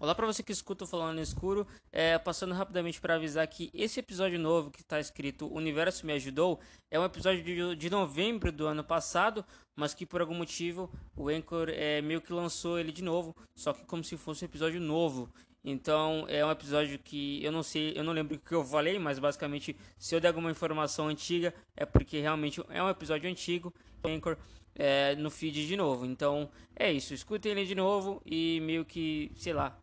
Olá para você que escuta o Falando no Escuro, é, passando rapidamente para avisar que esse episódio novo que está escrito O Universo Me Ajudou é um episódio de, de, novembro do ano passado, mas que por algum motivo o Anchor é, meio que lançou ele de novo, só que como se fosse um episódio novo. Então é um episódio que eu não sei, eu não lembro o que eu falei, mas basicamente se eu der alguma informação antiga é porque realmente é um episódio antigo. Anchor é, no feed de novo. Então é isso, escutem ele de novo e meio que, sei lá,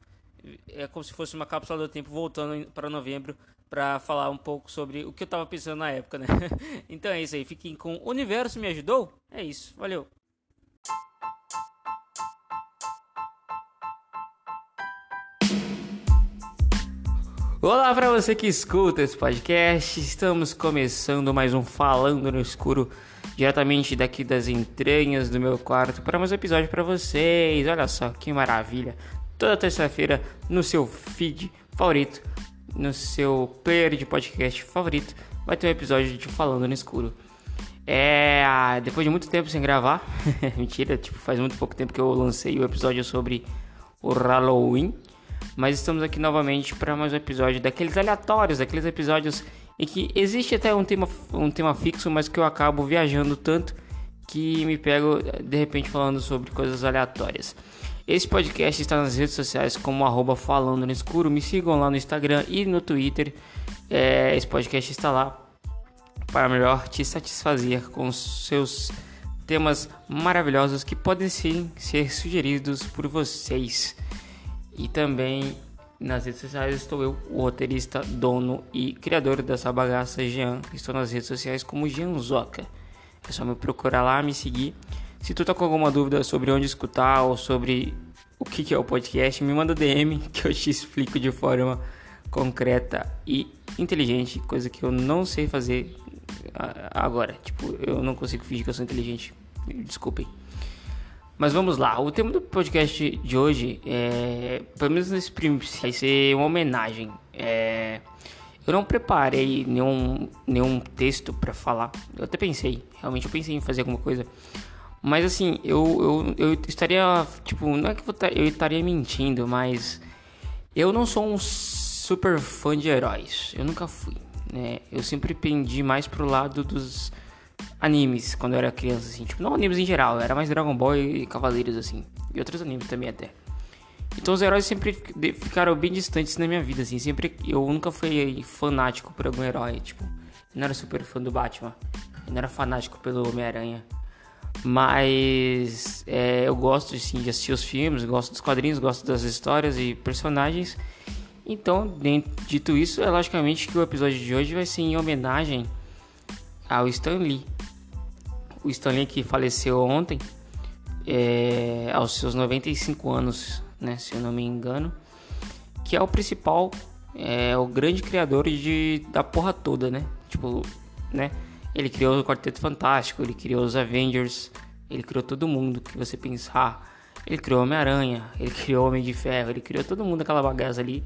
é como se fosse uma cápsula do tempo voltando para novembro para falar um pouco sobre o que eu tava pensando na época, né? então é isso aí, fiquem com o Universo Me Ajudou? É isso, valeu! Olá para você que escuta esse podcast, estamos começando mais um Falando no Escuro, diretamente daqui das entranhas do meu quarto, para mais um episódio para vocês. Olha só que maravilha! Toda terça-feira no seu feed favorito, no seu player de podcast favorito, vai ter um episódio de Falando no Escuro. É, depois de muito tempo sem gravar, mentira, tipo, faz muito pouco tempo que eu lancei o episódio sobre o Halloween, mas estamos aqui novamente para mais um episódio daqueles aleatórios, daqueles episódios em que existe até um tema, um tema fixo, mas que eu acabo viajando tanto que me pego de repente falando sobre coisas aleatórias. Esse podcast está nas redes sociais como arroba falando no escuro. Me sigam lá no Instagram e no Twitter. É, esse podcast está lá para melhor te satisfazer com seus temas maravilhosos que podem sim ser sugeridos por vocês. E também nas redes sociais estou eu, o roteirista, dono e criador dessa bagaça, Jean. Estou nas redes sociais como Jean Zoca. É só me procurar lá, me seguir. Se tu tá com alguma dúvida sobre onde escutar ou sobre o que, é o podcast, me manda DM que eu te explico de forma concreta e inteligente, coisa que eu não sei fazer agora. Tipo, eu não consigo fingir que eu sou inteligente. Desculpem. Mas vamos lá. O tema do podcast de hoje é, pelo menos nesse primeiro, vai ser uma homenagem. É, eu não preparei nenhum, nenhum texto para falar. Eu até pensei, realmente eu pensei em fazer alguma coisa. Mas assim, eu, eu, eu estaria. Tipo, não é que eu estaria mentindo, mas. Eu não sou um super fã de heróis. Eu nunca fui. Né? Eu sempre pendi mais pro lado dos animes quando eu era criança, assim. Tipo, não animes em geral, era mais Dragon Ball e Cavaleiros, assim. E outros animes também até. Então os heróis sempre ficaram bem distantes na minha vida, assim. Sempre. Eu nunca fui fanático por algum herói. Tipo, eu não era super fã do Batman. Eu não era fanático pelo Homem-Aranha. Mas é, eu gosto sim, de assistir os filmes, gosto dos quadrinhos, gosto das histórias e personagens. Então, dito isso, é logicamente que o episódio de hoje vai ser em homenagem ao Stan Lee. O Stan Lee que faleceu ontem, é, aos seus 95 anos, né, se eu não me engano, que é o principal, é o grande criador de, da porra toda, né? Tipo, né? Ele criou o Quarteto Fantástico, ele criou os Avengers, ele criou todo mundo que você pensar. Ele criou Homem-Aranha, ele criou Homem de Ferro, ele criou todo mundo aquela bagaça ali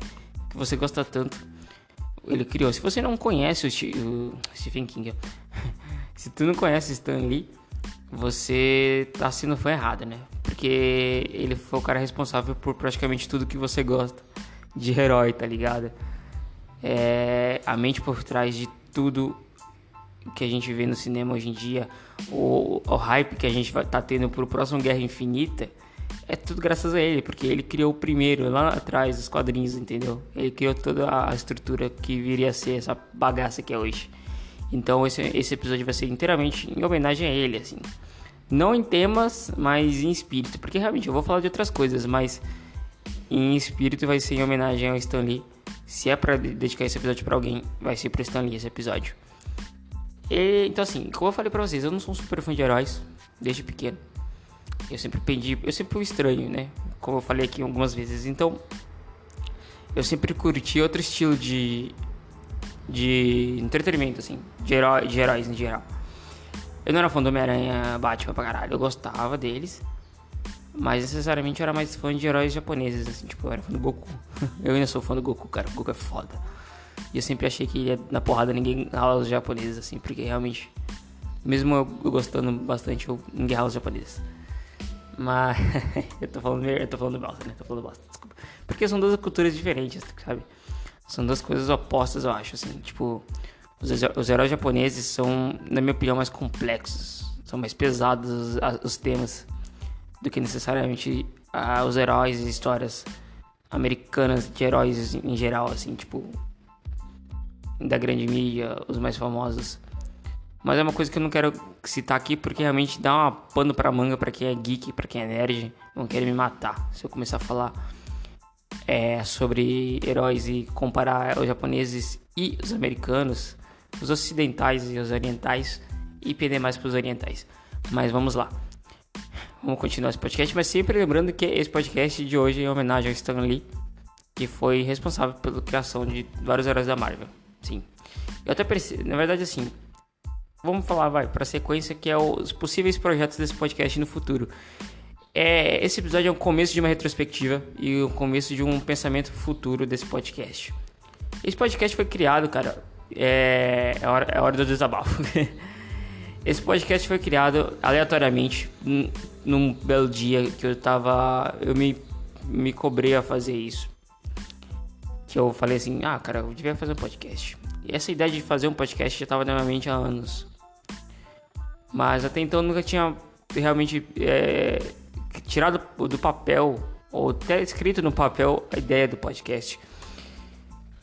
que você gosta tanto. Ele criou. Se você não conhece o, Stephen King, se tu não conhece Stan Lee, você tá sendo fã errado, né? Porque ele foi o cara responsável por praticamente tudo que você gosta de herói, tá ligado? É a mente por trás de tudo que a gente vê no cinema hoje em dia, o, o hype que a gente tá tendo pro próximo Guerra Infinita, é tudo graças a ele, porque ele criou o primeiro lá atrás os quadrinhos, entendeu? Ele criou toda a estrutura que viria a ser essa bagaça que é hoje. Então esse, esse episódio vai ser inteiramente em homenagem a ele, assim. Não em temas, mas em espírito, porque realmente eu vou falar de outras coisas, mas em espírito vai ser em homenagem ao Stan Lee. Se é para dedicar esse episódio para alguém, vai ser pro Stan Lee esse episódio. E, então, assim, como eu falei pra vocês, eu não sou um super fã de heróis desde pequeno. Eu sempre pendi, eu sempre fui estranho, né? Como eu falei aqui algumas vezes. Então, eu sempre curti outro estilo de, de entretenimento, assim, de, herói, de heróis em geral. Eu não era fã do Homem-Aranha, Batman pra caralho, eu gostava deles. Mas necessariamente eu era mais fã de heróis japoneses, assim, tipo, eu era fã do Goku. eu ainda sou fã do Goku, cara, o Goku é foda. E eu sempre achei que ia na porrada ninguém rala os japoneses, assim, porque realmente, mesmo eu gostando bastante, eu ninguém rala os japoneses. Mas eu tô falando eu tô falando bosta, né? Tô falando bosta, desculpa. Porque são duas culturas diferentes, sabe? São duas coisas opostas, eu acho, assim. Tipo, os, os heróis japoneses são, na minha opinião, mais complexos. São mais pesados os, os temas do que necessariamente ah, os heróis e histórias americanas de heróis em geral, assim, tipo, da grande mídia, os mais famosos. Mas é uma coisa que eu não quero citar aqui porque realmente dá uma pano pra manga para quem é geek, para quem é nerd, vão querer me matar se eu começar a falar é, sobre heróis e comparar os japoneses e os americanos, os ocidentais e os orientais e pender mais para os orientais. Mas vamos lá. Vamos continuar esse podcast, mas sempre lembrando que esse podcast de hoje é em homenagem ao Stan Lee, que foi responsável pela criação de vários heróis da Marvel. Sim. Eu até preciso, na verdade assim, vamos falar, vai, para sequência que é os possíveis projetos desse podcast no futuro. É, esse episódio é o começo de uma retrospectiva e o começo de um pensamento futuro desse podcast. Esse podcast foi criado, cara. É, é, hora, é hora do desabafo. esse podcast foi criado aleatoriamente num belo dia que eu tava. Eu me, me cobrei a fazer isso. Que eu falei assim: ah, cara, eu devia fazer um podcast. E essa ideia de fazer um podcast já tava na minha mente há anos. Mas até então eu nunca tinha realmente é, tirado do papel ou até escrito no papel a ideia do podcast.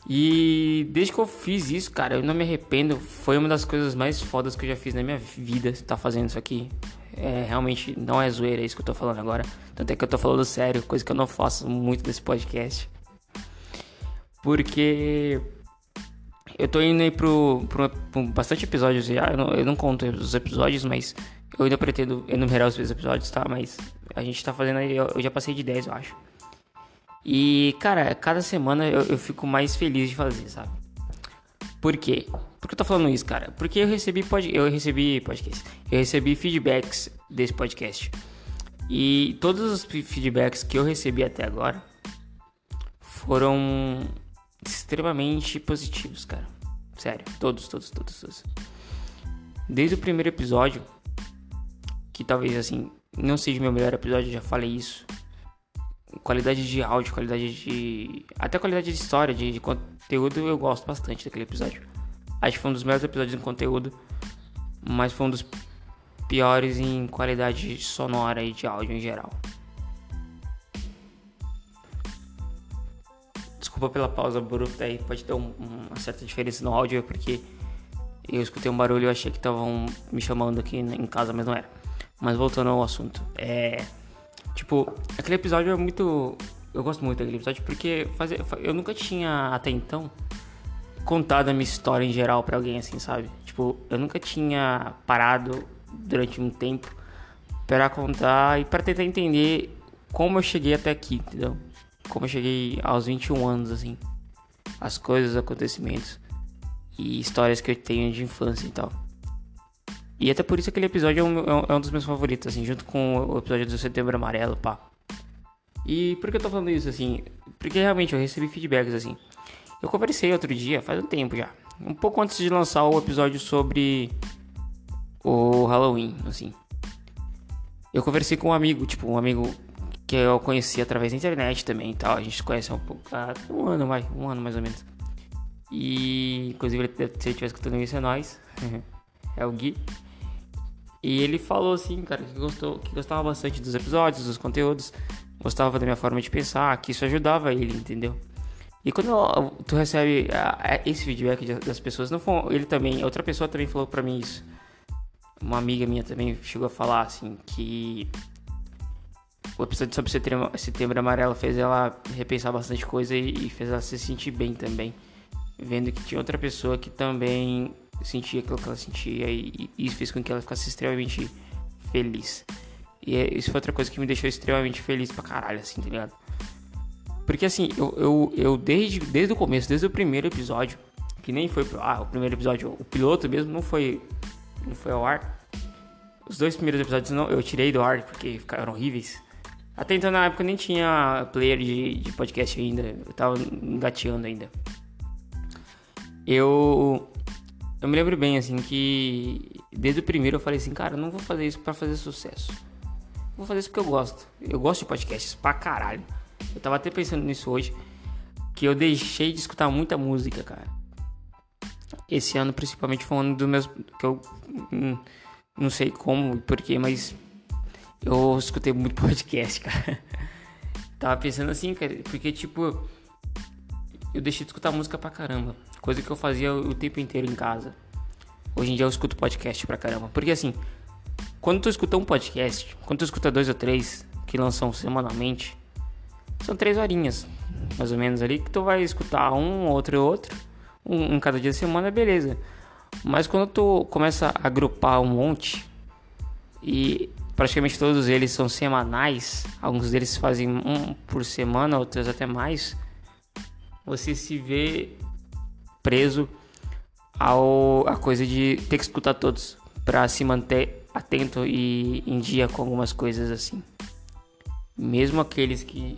E desde que eu fiz isso, cara, eu não me arrependo. Foi uma das coisas mais fodas que eu já fiz na minha vida, tá fazendo isso aqui. É, realmente não é zoeira isso que eu tô falando agora. Tanto é que eu tô falando sério, coisa que eu não faço muito desse podcast. Porque eu tô indo aí pro, pro, pro bastante episódios já. Eu não, eu não conto os episódios, mas eu ainda pretendo enumerar os episódios, tá? Mas a gente tá fazendo aí, eu já passei de 10, eu acho. E, cara, cada semana eu, eu fico mais feliz de fazer, sabe? Por quê? Por que eu tô falando isso, cara? Porque eu recebi pod... eu recebi podcast. Eu recebi feedbacks desse podcast. E todos os feedbacks que eu recebi até agora foram extremamente positivos, cara. Sério, todos, todos, todos, todos. Desde o primeiro episódio, que talvez assim, não seja o meu melhor episódio, já falei isso. Qualidade de áudio, qualidade de. Até qualidade de história, de, de conteúdo, eu gosto bastante daquele episódio. Acho que foi um dos melhores episódios em conteúdo, mas foi um dos piores em qualidade sonora e de áudio em geral. Desculpa pela pausa bruta aí, pode ter um, uma certa diferença no áudio, porque eu escutei um barulho e achei que estavam me chamando aqui em casa, mas não era. Mas voltando ao assunto, é. Tipo, aquele episódio é muito. Eu gosto muito daquele episódio porque fazer, eu nunca tinha até então contado a minha história em geral para alguém assim, sabe? Tipo, eu nunca tinha parado durante um tempo para contar e para tentar entender como eu cheguei até aqui, entendeu? Como eu cheguei aos 21 anos assim. As coisas, os acontecimentos e histórias que eu tenho de infância e tal. E até por isso aquele episódio é um, é um dos meus favoritos, assim, junto com o episódio do Setembro Amarelo, pá. E por que eu tô falando isso, assim? Porque realmente eu recebi feedbacks, assim. Eu conversei outro dia, faz um tempo já. Um pouco antes de lançar o episódio sobre o Halloween, assim. Eu conversei com um amigo, tipo, um amigo que eu conheci através da internet também e tal. A gente conhece há um pouco, há um ano, vai, um ano mais ou menos. E, inclusive, se ele estiver escutando isso, é nóis. é o Gui. E ele falou assim, cara, que, gostou, que gostava bastante dos episódios, dos conteúdos, gostava da minha forma de pensar, que isso ajudava ele, entendeu? E quando tu recebe esse feedback das pessoas, não foi ele também, outra pessoa também falou pra mim isso. Uma amiga minha também chegou a falar assim que o episódio sobre setembro, setembro amarelo fez ela repensar bastante coisa e fez ela se sentir bem também, vendo que tinha outra pessoa que também sentia aquilo que ela sentia e, e isso fez com que ela ficasse extremamente feliz. E é, isso foi outra coisa que me deixou extremamente feliz pra caralho, assim, tá ligado? Porque assim, eu, eu, eu desde, desde o começo, desde o primeiro episódio, que nem foi pro ah, o primeiro episódio, o piloto mesmo não foi não foi ao ar. Os dois primeiros episódios não, eu tirei do ar porque ficaram horríveis. Até então na época nem tinha player de, de podcast ainda, eu tava engateando ainda. Eu eu me lembro bem, assim, que desde o primeiro eu falei assim, cara, não vou fazer isso para fazer sucesso. Vou fazer isso porque eu gosto. Eu gosto de podcasts pra caralho. Eu tava até pensando nisso hoje, que eu deixei de escutar muita música, cara. Esse ano, principalmente, foi um ano dos meus. que eu. Hum, não sei como e porquê, mas. Eu escutei muito podcast, cara. Tava pensando assim, cara, porque, tipo. Eu deixei de escutar música pra caramba. Coisa que eu fazia o tempo inteiro em casa. Hoje em dia eu escuto podcast pra caramba. Porque assim, quando tu escuta um podcast, quando tu escuta dois ou três que lançam semanalmente, são três horinhas, mais ou menos ali, que tu vai escutar um, outro e outro, um, um cada dia da semana, beleza. Mas quando tu começa a agrupar um monte, e praticamente todos eles são semanais, alguns deles fazem um por semana, outros até mais, você se vê preso ao a coisa de ter que escutar todos para se manter atento e em dia com algumas coisas assim. Mesmo aqueles que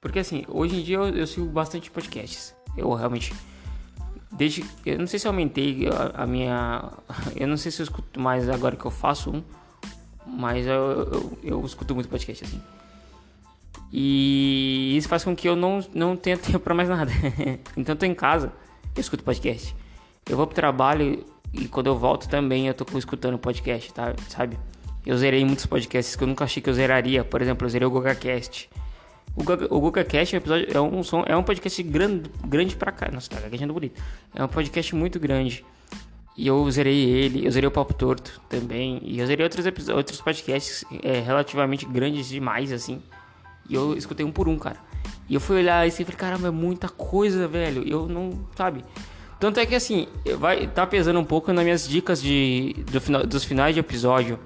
porque assim, hoje em dia eu, eu sigo bastante podcasts. Eu realmente desde eu não sei se eu aumentei a, a, minha eu não sei se eu escuto mais agora que eu faço um, mas eu, eu, eu escuto muito podcast assim. E isso faz com que eu não, não tenha tempo para mais nada. então eu tô em casa, eu escuto podcast. Eu vou pro trabalho e quando eu volto também eu tô escutando podcast, tá? Sabe? Eu zerei muitos podcasts que eu nunca achei que eu zeraria. Por exemplo, eu zerei o GogaCast. O, Goga, o GogaCast é um, é, um é um podcast grande, grande pra cá. Nossa, tá gaguejando bonito. É um podcast muito grande. E eu zerei ele, eu zerei o Papo Torto também. E eu zerei outros, outros podcasts é, relativamente grandes demais, assim. E eu escutei um por um, cara. E eu fui olhar e falei, caramba, é muita coisa, velho. Eu não, sabe? Tanto é que assim, vai tá pesando um pouco nas minhas dicas de, do final, dos finais de episódio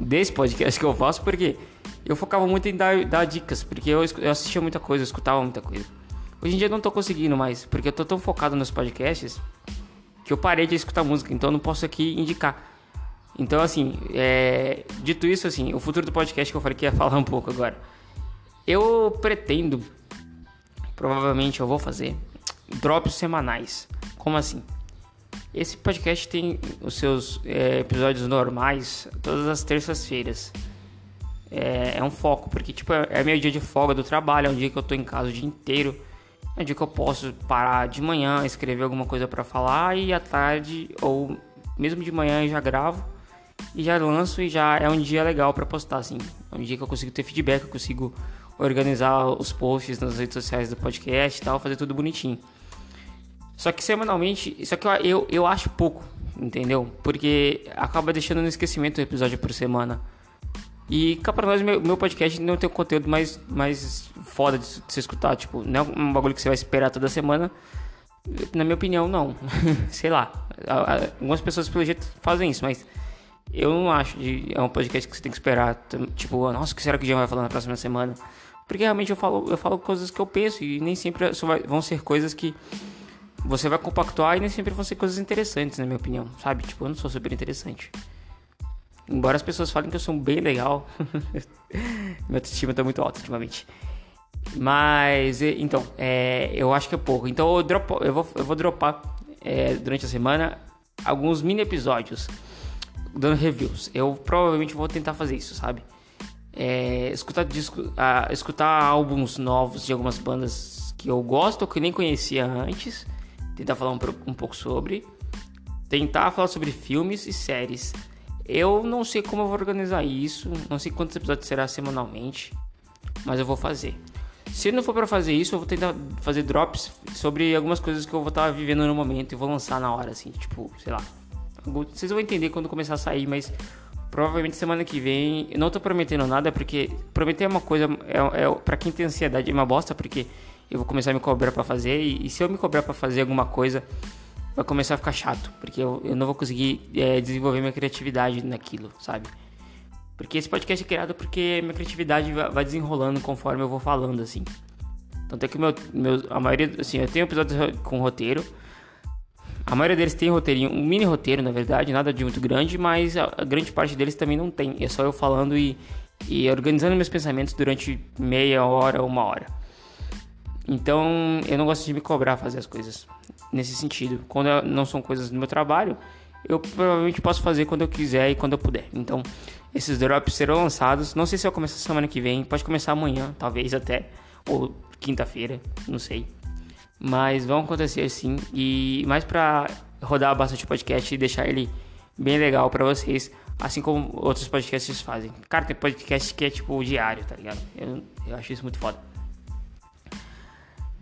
desse podcast que eu faço, porque eu focava muito em dar, dar dicas, porque eu, eu assistia muita coisa, eu escutava muita coisa. Hoje em dia eu não tô conseguindo mais, porque eu tô tão focado nos podcasts que eu parei de escutar música, então não posso aqui indicar. Então, assim, é... dito isso, assim, o futuro do podcast que eu falei que ia falar um pouco agora. Eu pretendo, provavelmente eu vou fazer, drops semanais. Como assim? Esse podcast tem os seus é, episódios normais todas as terças-feiras. É, é, um foco, porque tipo, é, é meu dia de folga do trabalho, é um dia que eu tô em casa o dia inteiro. É um dia que eu posso parar de manhã, escrever alguma coisa para falar e à tarde, ou mesmo de manhã, eu já gravo e já lanço e já é um dia legal para postar, assim. É um dia que eu consigo ter feedback, eu consigo organizar os posts nas redes sociais do podcast e tal, fazer tudo bonitinho. Só que semanalmente, isso aqui eu, eu, eu acho pouco, entendeu? Porque acaba deixando no esquecimento o episódio por semana. E cá pra nós, meu, meu podcast não tem um conteúdo mais, mais foda de, se escutar. Tipo, não é um bagulho que você vai esperar toda semana. Na minha opinião, não. Sei lá. Algumas pessoas, pelo jeito, fazem isso, mas eu não acho de, é um podcast que você tem que esperar. Tipo, nossa, o que será que o Jean vai falar na próxima semana? Porque realmente eu falo, eu falo coisas que eu penso e nem sempre vai, vão ser coisas que você vai compactuar e nem sempre vão ser coisas interessantes, na minha opinião, sabe? Tipo, eu não sou super interessante. Embora as pessoas falem que eu sou bem legal, minha autoestima tá muito alta ultimamente. Mas, então, é, eu acho que é pouco. Então eu, dropo, eu, vou, eu vou dropar é, durante a semana alguns mini episódios dando reviews. Eu provavelmente vou tentar fazer isso, sabe? É, escutar, disco, uh, escutar álbuns novos de algumas bandas que eu gosto ou que nem conhecia antes tentar falar um, um pouco sobre, tentar falar sobre filmes e séries. Eu não sei como eu vou organizar isso, não sei quantos episódios será semanalmente, mas eu vou fazer. Se não for para fazer isso, eu vou tentar fazer drops sobre algumas coisas que eu vou estar vivendo no momento e vou lançar na hora, assim, tipo, sei lá. Vocês vão entender quando começar a sair, mas provavelmente semana que vem. Eu não tô prometendo nada, porque prometer é uma coisa. É, é, para quem tem ansiedade é uma bosta, porque eu vou começar a me cobrar para fazer e, e, se eu me cobrar para fazer alguma coisa vai começar a ficar chato porque eu, eu não vou conseguir é, desenvolver minha criatividade naquilo sabe porque esse podcast é criado porque minha criatividade vai desenrolando conforme eu vou falando assim tanto é que meu, meu a maioria assim eu tenho episódios com roteiro a maioria deles tem roteirinho, um mini roteiro, na verdade, nada de muito grande, mas a, a grande parte deles também não tem. É só eu falando e, e organizando meus pensamentos durante meia hora, uma hora. Então, eu não gosto de me cobrar fazer as coisas nesse sentido. Quando não são coisas do meu trabalho, eu provavelmente posso fazer quando eu quiser e quando eu puder. Então, esses drops serão lançados. Não sei se eu começar semana que vem, pode começar amanhã, talvez até. Ou quinta-feira, não sei. Mas vão acontecer sim. E mais pra rodar bastante podcast e deixar ele bem legal para vocês. Assim como outros podcasts fazem. Cara, tem podcast que é tipo diário, tá ligado? Eu, eu acho isso muito foda.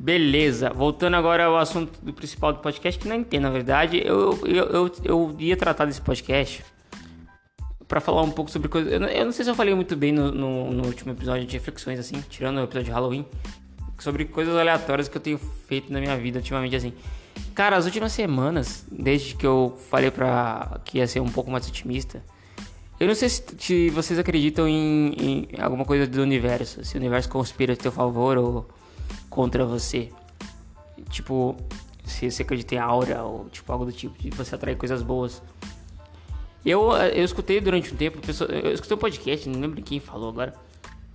Beleza, voltando agora ao assunto do principal do podcast, que nem tem, na verdade, eu, eu, eu, eu ia tratar desse podcast para falar um pouco sobre coisas. Eu, eu, não sei se eu falei muito bem no, no, no, último episódio de reflexões, assim, tirando o episódio de Halloween, sobre coisas aleatórias que eu tenho feito na minha vida ultimamente, assim. Cara, as últimas semanas, desde que eu falei pra que ia ser um pouco mais otimista, eu não sei se, se vocês acreditam em, em, alguma coisa do universo, se o universo conspira a teu favor ou contra você. Tipo, se você acredita em aura ou tipo algo do tipo, de você atrair coisas boas. Eu, eu escutei durante um tempo, eu escutei um podcast, não lembro quem falou agora,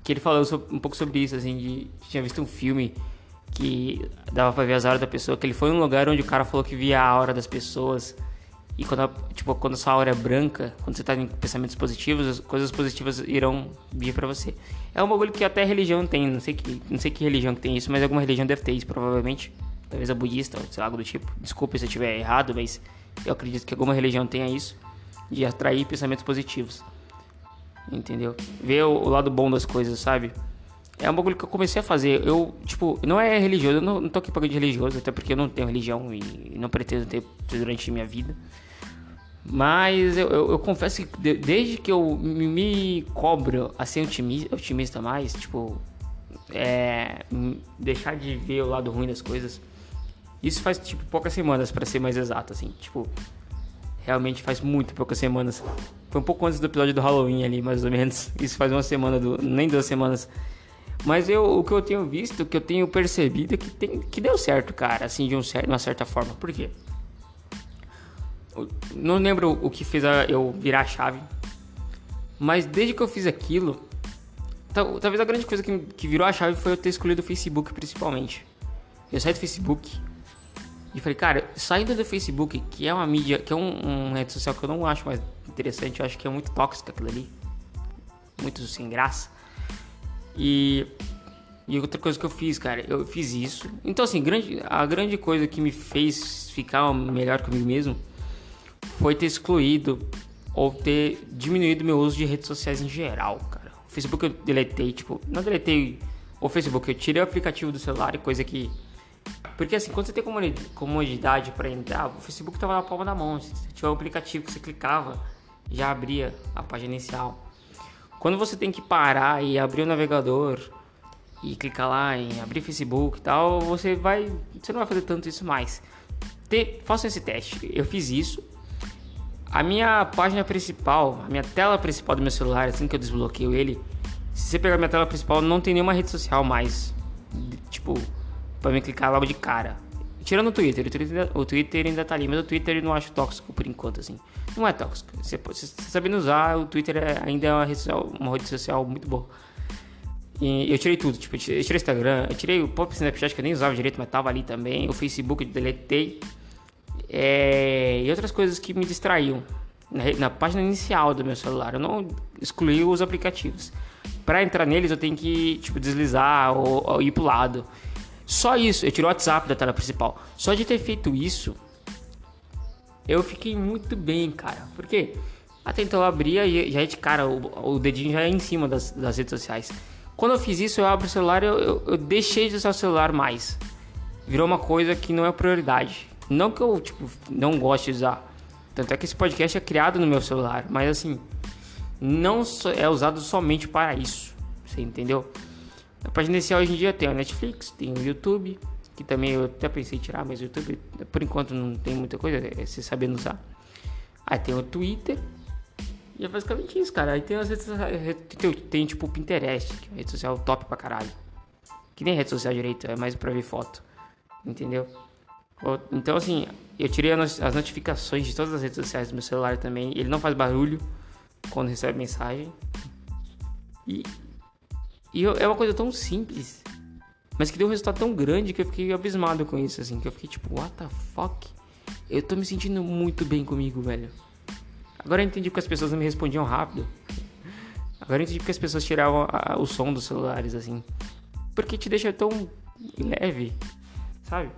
que ele falou um pouco sobre isso, assim, de tinha visto um filme que dava pra ver as auras da pessoa, que ele foi um lugar onde o cara falou que via a aura das pessoas e quando, tipo, quando a sua aura é branca, quando você tá em pensamentos positivos, as coisas positivas irão vir para você. É um bagulho que até religião tem, não sei que, não sei que religião que tem isso, mas alguma religião deve ter isso, provavelmente. Talvez a budista, ou algo do tipo. Desculpe se eu estiver errado, mas eu acredito que alguma religião tenha isso, de atrair pensamentos positivos. Entendeu? Ver o, lado bom das coisas, sabe? É um bagulho que eu comecei a fazer. Eu, tipo, não é religioso, eu não, não tô aqui pagando de religioso, até porque eu não tenho religião e não pretendo ter durante minha vida. Mas eu, eu, eu, confesso que desde que eu me cobro a ser otimista, otimista mais, tipo, é, deixar de ver o lado ruim das coisas, isso faz tipo poucas semanas para ser mais exato, assim, tipo, realmente faz muito poucas semanas. Foi um pouco antes do episódio do Halloween ali, mais ou menos. Isso faz uma semana, do, nem duas semanas. Mas eu, o que eu tenho visto, o que eu tenho percebido é que, tem, que deu certo, cara, assim, de um certo, uma certa forma. Por quê? Não lembro o que fez eu virar a chave. Mas desde que eu fiz aquilo, talvez a grande coisa que, que virou a chave foi eu ter escolhido o Facebook principalmente. Eu saí do Facebook e falei, cara, saindo do Facebook, que é uma mídia, que é um, uma rede social que eu não acho mais interessante, eu acho que é muito tóxica aquilo ali. Muito sem graça. E, e outra coisa que eu fiz, cara, eu fiz isso. Então, assim, grande, a grande coisa que me fez ficar melhor comigo mesmo foi ter excluído ou ter diminuído meu uso de redes sociais em geral, cara. O Facebook eu deletei, tipo, não deletei o Facebook, eu tirei o aplicativo do celular e coisa que. Porque assim, quando você tem comodidade para entrar, o Facebook tava na palma da mão. Se tiver o aplicativo que você clicava, já abria a página inicial. Quando você tem que parar e abrir o navegador e clicar lá em abrir Facebook e tal, você vai. Você não vai fazer tanto isso mais. Te, esse teste. Eu fiz isso a minha página principal, a minha tela principal do meu celular, assim que eu desbloqueio ele, se você pegar minha tela principal, não tem nenhuma rede social mais. Tipo, pra me clicar logo de cara. Tirando o Twitter, o Twitter, o Twitter ainda tá ali, mas o Twitter eu não acho tóxico por enquanto, assim. Não é tóxico. Você, você sabendo usar, o Twitter é, ainda é uma rede, social, uma rede social muito boa. E eu tirei tudo, tipo, eu tirei o Instagram, eu tirei o pop Snapchat que eu nem usava direito, mas tava ali também. O Facebook eu deletei é, e outras coisas que me distraíam na, na, página inicial do meu celular. Eu não excluí os aplicativos. Para entrar neles eu tenho que tipo deslizar ou, ou ir pro lado. Só isso, eu tirei o WhatsApp da tela principal. Só de ter feito isso, eu fiquei muito bem, cara. Porque até então eu abria e já de cara, o, o dedinho já é em cima das, das, redes sociais. Quando eu fiz isso, eu abro o celular eu, eu, eu deixei de usar o celular mais. Virou uma coisa que não é prioridade. Não que eu, tipo, não goste de usar. Tanto é que esse podcast é criado no meu celular. Mas assim, não é usado somente para isso. Você entendeu? A página inicial hoje em dia tem o Netflix, tem o YouTube, que também eu até pensei em tirar, mas o YouTube por enquanto não tem muita coisa, é você sabendo usar. Aí tem o Twitter. E é basicamente isso, cara. Aí tem as redes sociais. Tem, tem tipo o Pinterest, que é uma rede social top pra caralho. Que nem rede social direito, é mais pra ver foto. Entendeu? Então, assim, eu tirei as notificações de todas as redes sociais do meu celular também. Ele não faz barulho quando recebe mensagem. E, e é uma coisa tão simples, mas que deu um resultado tão grande que eu fiquei abismado com isso, assim. Que eu fiquei tipo, what the fuck? Eu tô me sentindo muito bem comigo, velho. Agora eu entendi porque as pessoas não me respondiam rápido. Agora eu entendi porque as pessoas tiravam a, o som dos celulares, assim. Porque te deixa tão leve, sabe?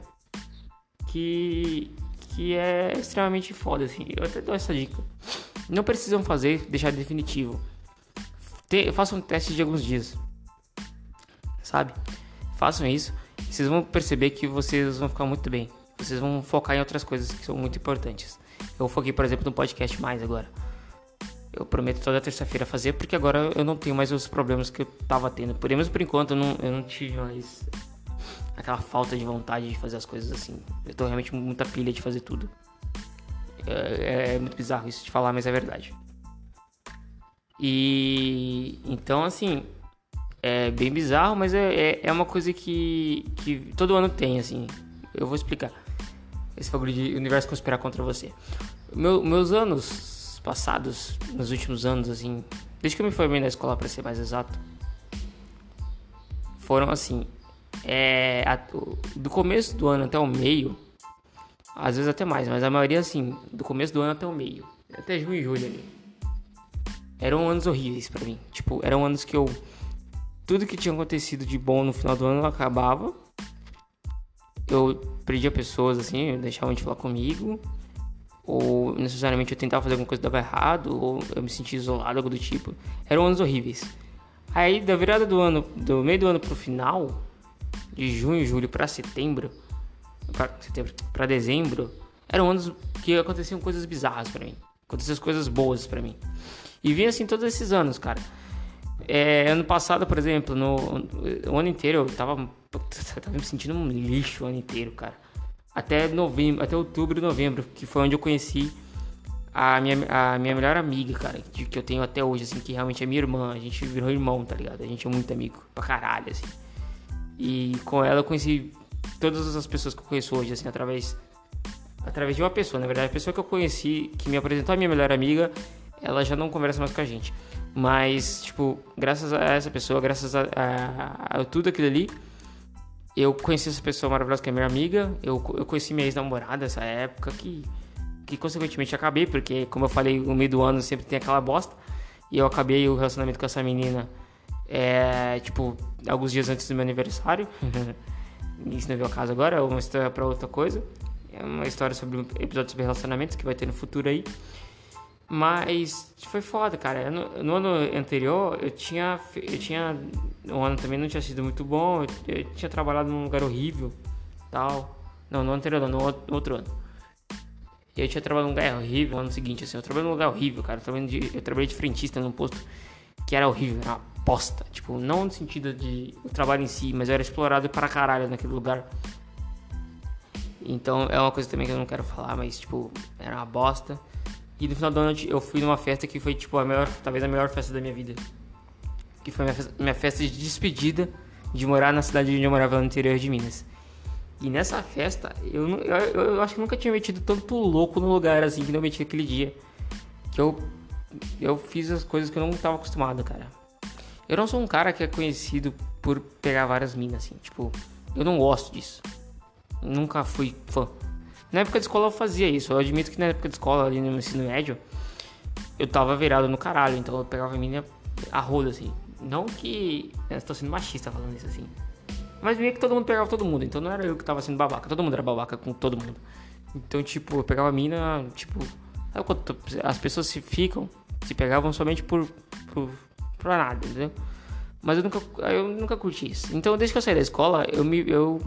Que, que é extremamente foda, assim. Eu até dou essa dica. Não precisam fazer, deixar definitivo. Te, façam um teste de alguns dias. Sabe? Façam isso. Vocês vão perceber que vocês vão ficar muito bem. Vocês vão focar em outras coisas que são muito importantes. Eu foquei, por exemplo, no podcast mais agora. Eu prometo toda terça-feira fazer, porque agora eu não tenho mais os problemas que eu tava tendo. Por menos por enquanto eu não, eu não tive mais aquela falta de vontade de fazer as coisas assim. Eu tô realmente muita pilha de fazer tudo. É, é muito bizarro isso de falar, mas é verdade. E então assim, é bem bizarro, mas é, é, é, uma coisa que, que todo ano tem, assim. Eu vou explicar. Esse bagulho de universo conspirar contra você. Meu, meus anos passados, nos últimos anos, assim, desde que eu me formei na escola, para ser mais exato, foram assim. É, a, do começo do ano até o meio, às vezes até mais, mas a maioria assim, do começo do ano até o meio, até junho e julho ali. Eram anos horríveis para mim. Tipo, eram anos que eu tudo que tinha acontecido de bom no final do ano acabava. Eu perdia pessoas assim, deixavam de falar comigo, ou necessariamente eu tentava fazer alguma coisa que dava errado, ou eu me sentia isolado, algo do tipo. Eram anos horríveis. Aí da virada do ano, do meio do ano pro final, de junho, julho para setembro, para setembro, para dezembro, eram anos que aconteciam coisas bizarras para mim, aconteciam coisas boas para mim. E vinha assim todos esses anos, cara. É, ano passado, por exemplo, no, o ano inteiro eu tava, tava me sentindo um lixo o ano inteiro, cara. Até novembro, até outubro, novembro, que foi onde eu conheci a minha, a minha melhor amiga, cara, que, que eu tenho até hoje, assim, que realmente é minha irmã. A gente virou irmão, tá ligado? A gente é muito amigo, pra caralho, assim. E com ela eu conheci todas as pessoas que eu conheço hoje, assim, através através de uma pessoa, na verdade, a pessoa que eu conheci, que me apresentou a minha melhor amiga, ela já não conversa mais com a gente. Mas, tipo, graças a essa pessoa, graças a, a, a tudo aquilo ali, eu conheci essa pessoa maravilhosa que é minha amiga. Eu, eu conheci minha ex-namorada nessa época que, que, consequentemente, acabei, porque, como eu falei, no meio do ano sempre tem aquela bosta. E eu acabei o relacionamento com essa menina, é, tipo, alguns dias antes do meu aniversário. Isso não veio ao caso agora, é uma história pra outra coisa. É uma história sobre um episódio sobre relacionamentos que vai ter no futuro aí. Mas foi foda, cara. No, no, ano anterior eu tinha. Eu tinha. O ano também não tinha sido muito bom. Eu, eu tinha trabalhado num lugar horrível. Tal. Não, no anterior, não, no outro ano. Eu tinha trabalhado num lugar horrível no ano seguinte, assim. Eu trabalhei num lugar horrível, cara. Eu trabalhei de, eu trabalhei de frentista num posto que era horrível, era uma bosta. Tipo, não no sentido de o trabalho em si, mas eu era explorado para caralho naquele lugar. Então é uma coisa também que eu não quero falar, mas tipo, era uma bosta. E no final do ano eu fui numa festa que foi, tipo, a melhor, talvez a melhor festa da minha vida. Que foi minha festa, minha festa de despedida de morar na cidade onde eu morava no interior de Minas. E nessa festa, eu, eu, eu acho que nunca tinha metido tanto louco no lugar assim que não meti aquele dia. Que eu, eu fiz as coisas que eu não estava acostumado, cara. Eu não sou um cara que é conhecido por pegar várias minas, assim. Tipo, eu não gosto disso. Nunca fui fã. Na época de escola eu fazia isso. Eu admito que na época de escola, ali no ensino médio, eu tava virado no caralho. Então eu pegava a menina a roda, assim. Não que. Eu tô sendo machista falando isso assim. Mas meio que todo mundo pegava todo mundo. Então não era eu que tava sendo babaca. Todo mundo era babaca com todo mundo. Então, tipo, eu pegava a mina, tipo. As pessoas se ficam, se pegavam somente por. por pra nada, entendeu? Mas eu nunca, eu nunca curti isso. Então, desde que eu saí da escola, eu me, eu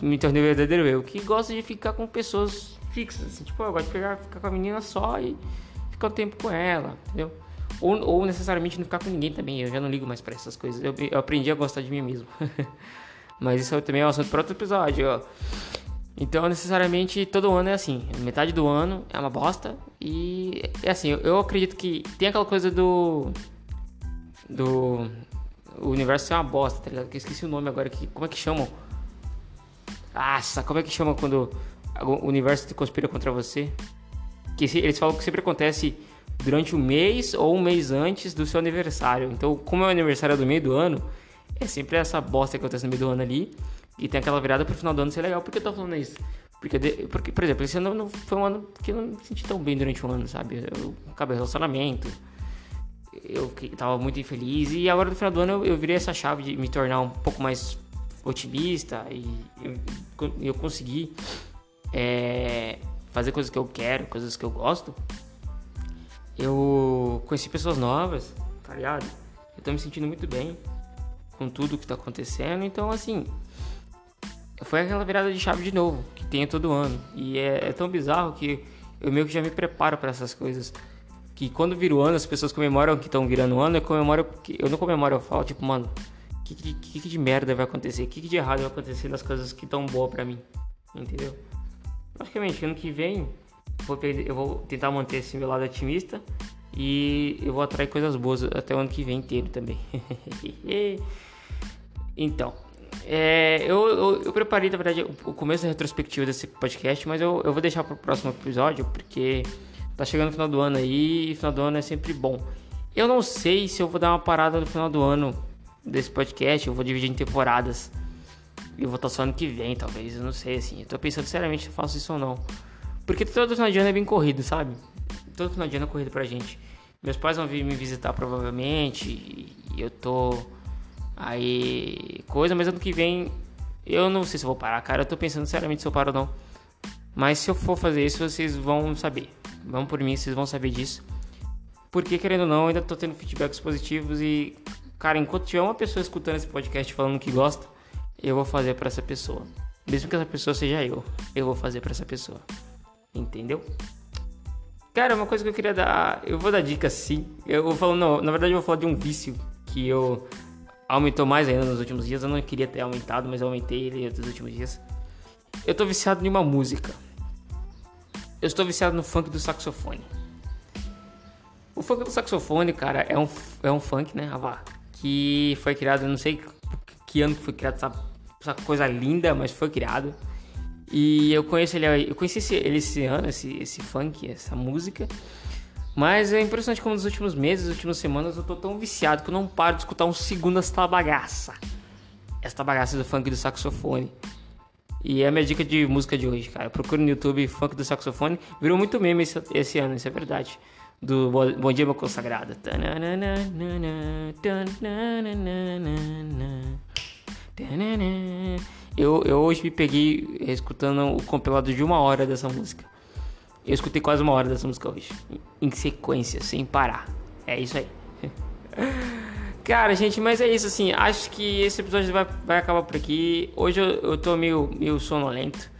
me tornei verdadeiro eu, que gosta de ficar com pessoas fixas, assim, tipo, eu gosto de pegar, ficar com a menina só e ficar um tempo com ela, entendeu? Ou, ou necessariamente não ficar com ninguém também, eu já não ligo mais para essas coisas, eu, eu, aprendi a gostar de mim mesmo. Mas isso também é um assunto para outro episódio, ó. Então, necessariamente, todo ano é assim. Metade do ano é uma bosta. E é assim, eu, eu acredito que tem aquela coisa do. Do. O universo é uma bosta, tá ligado? Que eu esqueci o nome agora. Que, como é que chamam? Nossa, como é que chama quando o universo conspira contra você? Que eles falam que sempre acontece durante o um mês ou um mês antes do seu aniversário. Então, como é o aniversário do meio do ano, é sempre essa bosta que acontece no meio do ano ali. E tem aquela virada pro final do ano ser legal. Por que eu tô falando isso? Porque, porque, por exemplo, esse ano foi um ano que eu não me senti tão bem durante o ano, sabe? Eu acabei o relacionamento. Eu tava muito infeliz e agora no final do ano eu, eu virei essa chave de me tornar um pouco mais otimista e eu, eu consegui é, fazer coisas que eu quero, coisas que eu gosto. Eu conheci pessoas novas, tá ligado? Eu tô me sentindo muito bem com tudo que tá acontecendo, então assim, foi aquela virada de chave de novo, que tem todo ano. E é, é tão bizarro que eu meio que já me preparo para essas coisas. Que quando vira o ano, as pessoas comemoram que estão virando o ano, eu comemoro eu não comemoro, eu falo, tipo, mano, que, que, que, de merda vai acontecer? Que, que de errado vai acontecer nas coisas que estão boas pra mim? Entendeu? Logicamente, ano que vem vou perder, eu vou tentar manter esse meu lado otimista e eu vou atrair coisas boas até o ano que vem inteiro também. então, é, eu, eu, eu, preparei, na verdade, o começo da retrospectiva desse podcast, mas eu, eu vou deixar para o próximo episódio, porque tá chegando o final do ano aí e final do ano é sempre bom. Eu não sei se eu vou dar uma parada no final do ano desse podcast, eu vou dividir em temporadas. E vou estar só ano que vem, talvez, eu não sei, assim. Eu tô pensando seriamente se eu faço isso ou não. Porque todo final de ano é bem corrido, sabe? Todo final de ano é corrido pra gente. Meus pais vão vir me visitar provavelmente, e eu tô Aí, coisa, mas ano que vem eu não sei se vou parar, cara. Eu tô pensando seriamente se eu paro ou não. Mas se eu for fazer isso, vocês vão saber. Vão por mim, vocês vão saber disso. Porque, querendo ou não, ainda tô tendo feedbacks positivos e, cara, enquanto tiver uma pessoa escutando esse podcast falando que gosta, eu vou fazer para essa pessoa. Mesmo que essa pessoa seja eu, eu vou fazer para essa pessoa. Entendeu? Cara, uma coisa que eu queria dar, eu vou dar dica sim. Eu vou falar, não, na verdade eu vou falar de um vício que eu aumentou mais ainda nos últimos dias. Eu não queria ter aumentado, mas eu aumentei ele nos últimos dias. Eu tô viciado em uma música. Eu estou viciado no funk do saxofone. O funk do saxofone, cara, é um, é um funk, né, Avá? Que foi criado, eu não sei que ano que foi criado essa, essa coisa linda, mas foi criado. E eu conheço ele, eu conheci esse, ele esse ano, esse, esse funk, essa música. Mas é impressionante como nos últimos meses, nas últimas semanas, eu tô tão viciado que eu não paro de escutar um segundo esta bagaça. Esta bagaça do funk do saxofone. E é a minha dica de música de hoje, cara. Procure no YouTube funk do saxofone. Virou muito meme esse, esse ano, isso é verdade. Do Bom Dia Meu Consagrado. Eu, eu hoje me peguei escutando o compilado de uma hora dessa música. Eu escutei quase uma hora dessa música hoje. Em sequência, sem parar. É isso aí. Cara, gente, mas é isso assim. Acho que esse episódio vai, vai acabar por aqui. Hoje eu, eu tô meio, meio sonolento.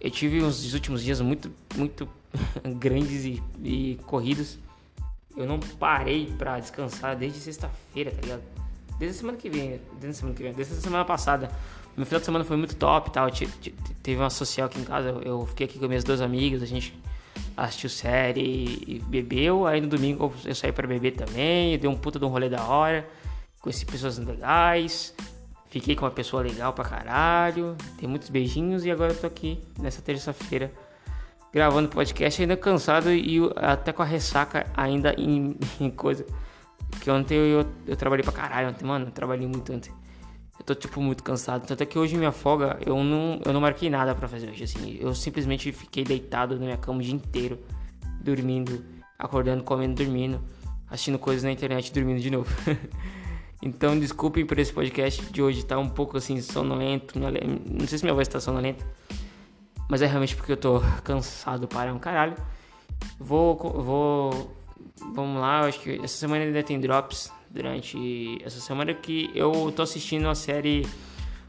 Eu tive uns últimos dias muito, muito grandes e, e corridos. Eu não parei pra descansar desde sexta-feira, tá ligado? Desde a semana que vem, desde a semana que vem, desde a semana passada. Meu final de semana foi muito top tal. Teve uma social aqui em casa. Eu fiquei aqui com minhas duas amigas. A gente assistiu série e bebeu. Aí no domingo eu saí para beber também. Dei um puta de um rolê da hora. Conheci pessoas legais. Fiquei com uma pessoa legal pra caralho. Tem muitos beijinhos. E agora eu tô aqui nessa terça-feira gravando podcast. Ainda cansado e até com a ressaca ainda em, em coisa. Que ontem eu, eu, eu trabalhei pra caralho. Ontem, mano, eu trabalhei muito ontem. Eu tô, tipo, muito cansado. Tanto é que hoje minha folga, eu não, eu não marquei nada para fazer hoje, assim. Eu simplesmente fiquei deitado na minha cama o dia inteiro, dormindo, acordando, comendo, dormindo, assistindo coisas na internet, dormindo de novo. então, desculpem por esse podcast de hoje tá um pouco, assim, sonolento. Não sei se minha voz tá sonolenta, mas é realmente porque eu tô cansado para um caralho. Vou, vou, vamos lá, eu acho que essa semana ainda tem drops durante essa semana que eu tô assistindo a série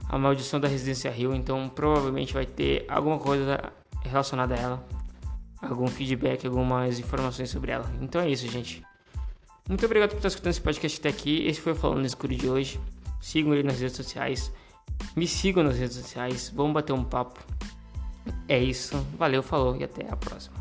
A Maldição da Residência Rio, então provavelmente vai ter alguma coisa relacionada a ela, algum feedback, algumas informações sobre ela. Então é isso, gente. Muito obrigado por estar escutando esse podcast até aqui. Esse foi o Falando no Escuro de hoje. Sigam ele nas redes sociais. Me sigam nas redes sociais. Vamos bater um papo. É isso. Valeu, falou e até a próxima.